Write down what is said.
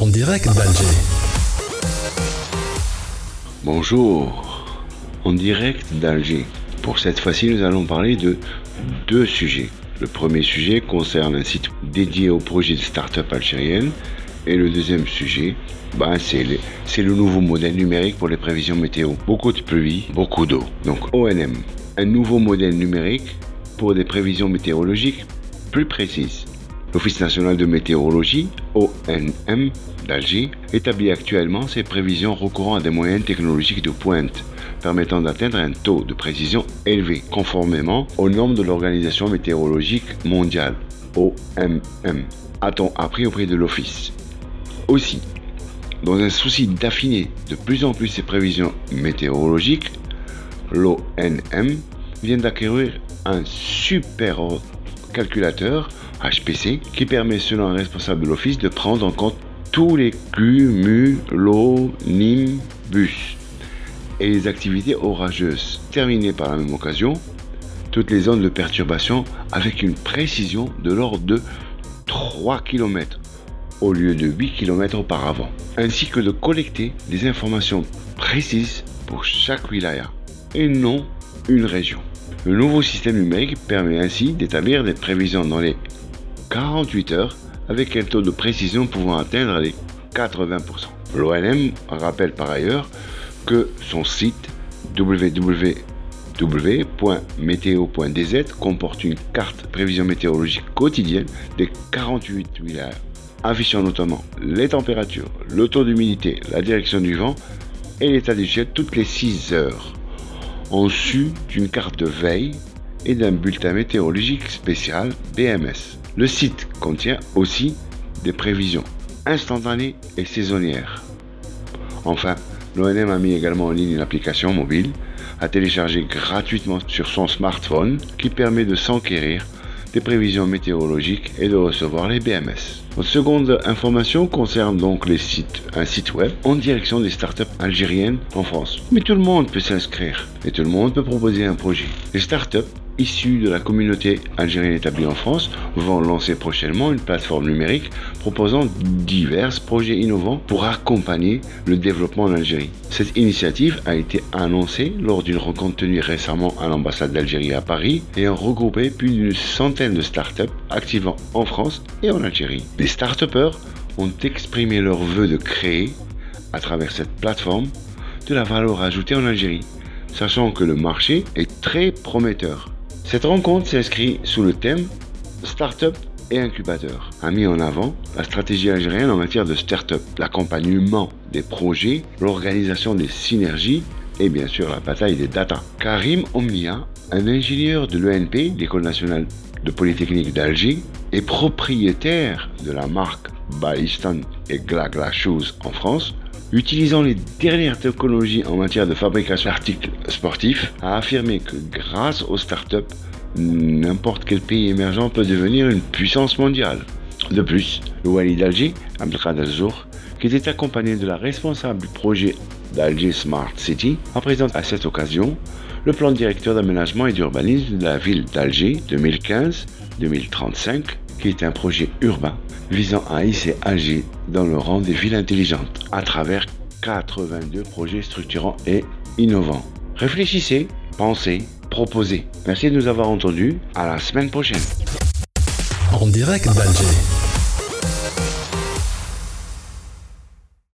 En direct d'Alger. Bonjour, en direct d'Alger. Pour cette fois-ci, nous allons parler de deux sujets. Le premier sujet concerne un site dédié au projet de start-up algérienne. Et le deuxième sujet, bah, c'est le, le nouveau modèle numérique pour les prévisions météo. Beaucoup de pluie, beaucoup d'eau. Donc ONM, un nouveau modèle numérique pour des prévisions météorologiques plus précises. L'Office national de météorologie, ONM, d'Alger, établit actuellement ses prévisions recourant à des moyens technologiques de pointe, permettant d'atteindre un taux de précision élevé, conformément aux normes de l'Organisation météorologique mondiale, OMM, a-t-on appris auprès de l'Office. Aussi, dans un souci d'affiner de plus en plus ses prévisions météorologiques, l'ONM vient d'acquérir un super calculateur HPC qui permet selon un responsable de l'office de prendre en compte tous les cumulonimbus et les activités orageuses. Terminées par la même occasion, toutes les zones de perturbation avec une précision de l'ordre de 3 km au lieu de 8 km auparavant, ainsi que de collecter des informations précises pour chaque wilaya et non une région. Le nouveau système numérique permet ainsi d'établir des prévisions dans les 48 heures avec un taux de précision pouvant atteindre les 80%. L'ONM rappelle par ailleurs que son site www.meteo.dz comporte une carte prévision météorologique quotidienne des 48 wilayas, affichant notamment les températures, le taux d'humidité, la direction du vent et l'état du ciel toutes les 6 heures, en d'une carte de veille et d'un bulletin météorologique spécial BMS. Le site contient aussi des prévisions instantanées et saisonnières. Enfin, l'ONM a mis également en ligne une application mobile à télécharger gratuitement sur son smartphone qui permet de s'enquérir des prévisions météorologiques et de recevoir les BMS. Notre seconde information concerne donc un site web en direction des startups algériennes en France. Mais tout le monde peut s'inscrire et tout le monde peut proposer un projet. Les startups issus de la communauté algérienne établie en France vont lancer prochainement une plateforme numérique proposant divers projets innovants pour accompagner le développement en Algérie. Cette initiative a été annoncée lors d'une rencontre tenue récemment à l'ambassade d'Algérie à Paris et a regroupé plus d'une centaine de startups activant en France et en Algérie. Les start ont exprimé leur vœu de créer, à travers cette plateforme, de la valeur ajoutée en Algérie, sachant que le marché est très prometteur. Cette rencontre s'inscrit sous le thème Startup et incubateur, a mis en avant la stratégie algérienne en matière de start-up, l'accompagnement des projets, l'organisation des synergies et bien sûr la bataille des data. Karim Omnia, un ingénieur de l'ENP, l'École nationale de Polytechnique d'Alger, est propriétaire de la marque Baistan et Glagla Shoes en France, utilisant les dernières technologies en matière de fabrication d'articles sportifs, a affirmé que grâce aux startups, n'importe quel pays émergent peut devenir une puissance mondiale. De plus, le Wali d'Alger, Abdelkader Zour, qui était accompagné de la responsable du projet d'Alger Smart City, a présenté à cette occasion le plan directeur d'aménagement et d'urbanisme de la ville d'Alger 2015-2035, qui est un projet urbain visant à hisser Alger dans le rang des villes intelligentes à travers 82 projets structurants et innovants. Réfléchissez, pensez, proposez. Merci de nous avoir entendus. À la semaine prochaine. En direct d'Alger.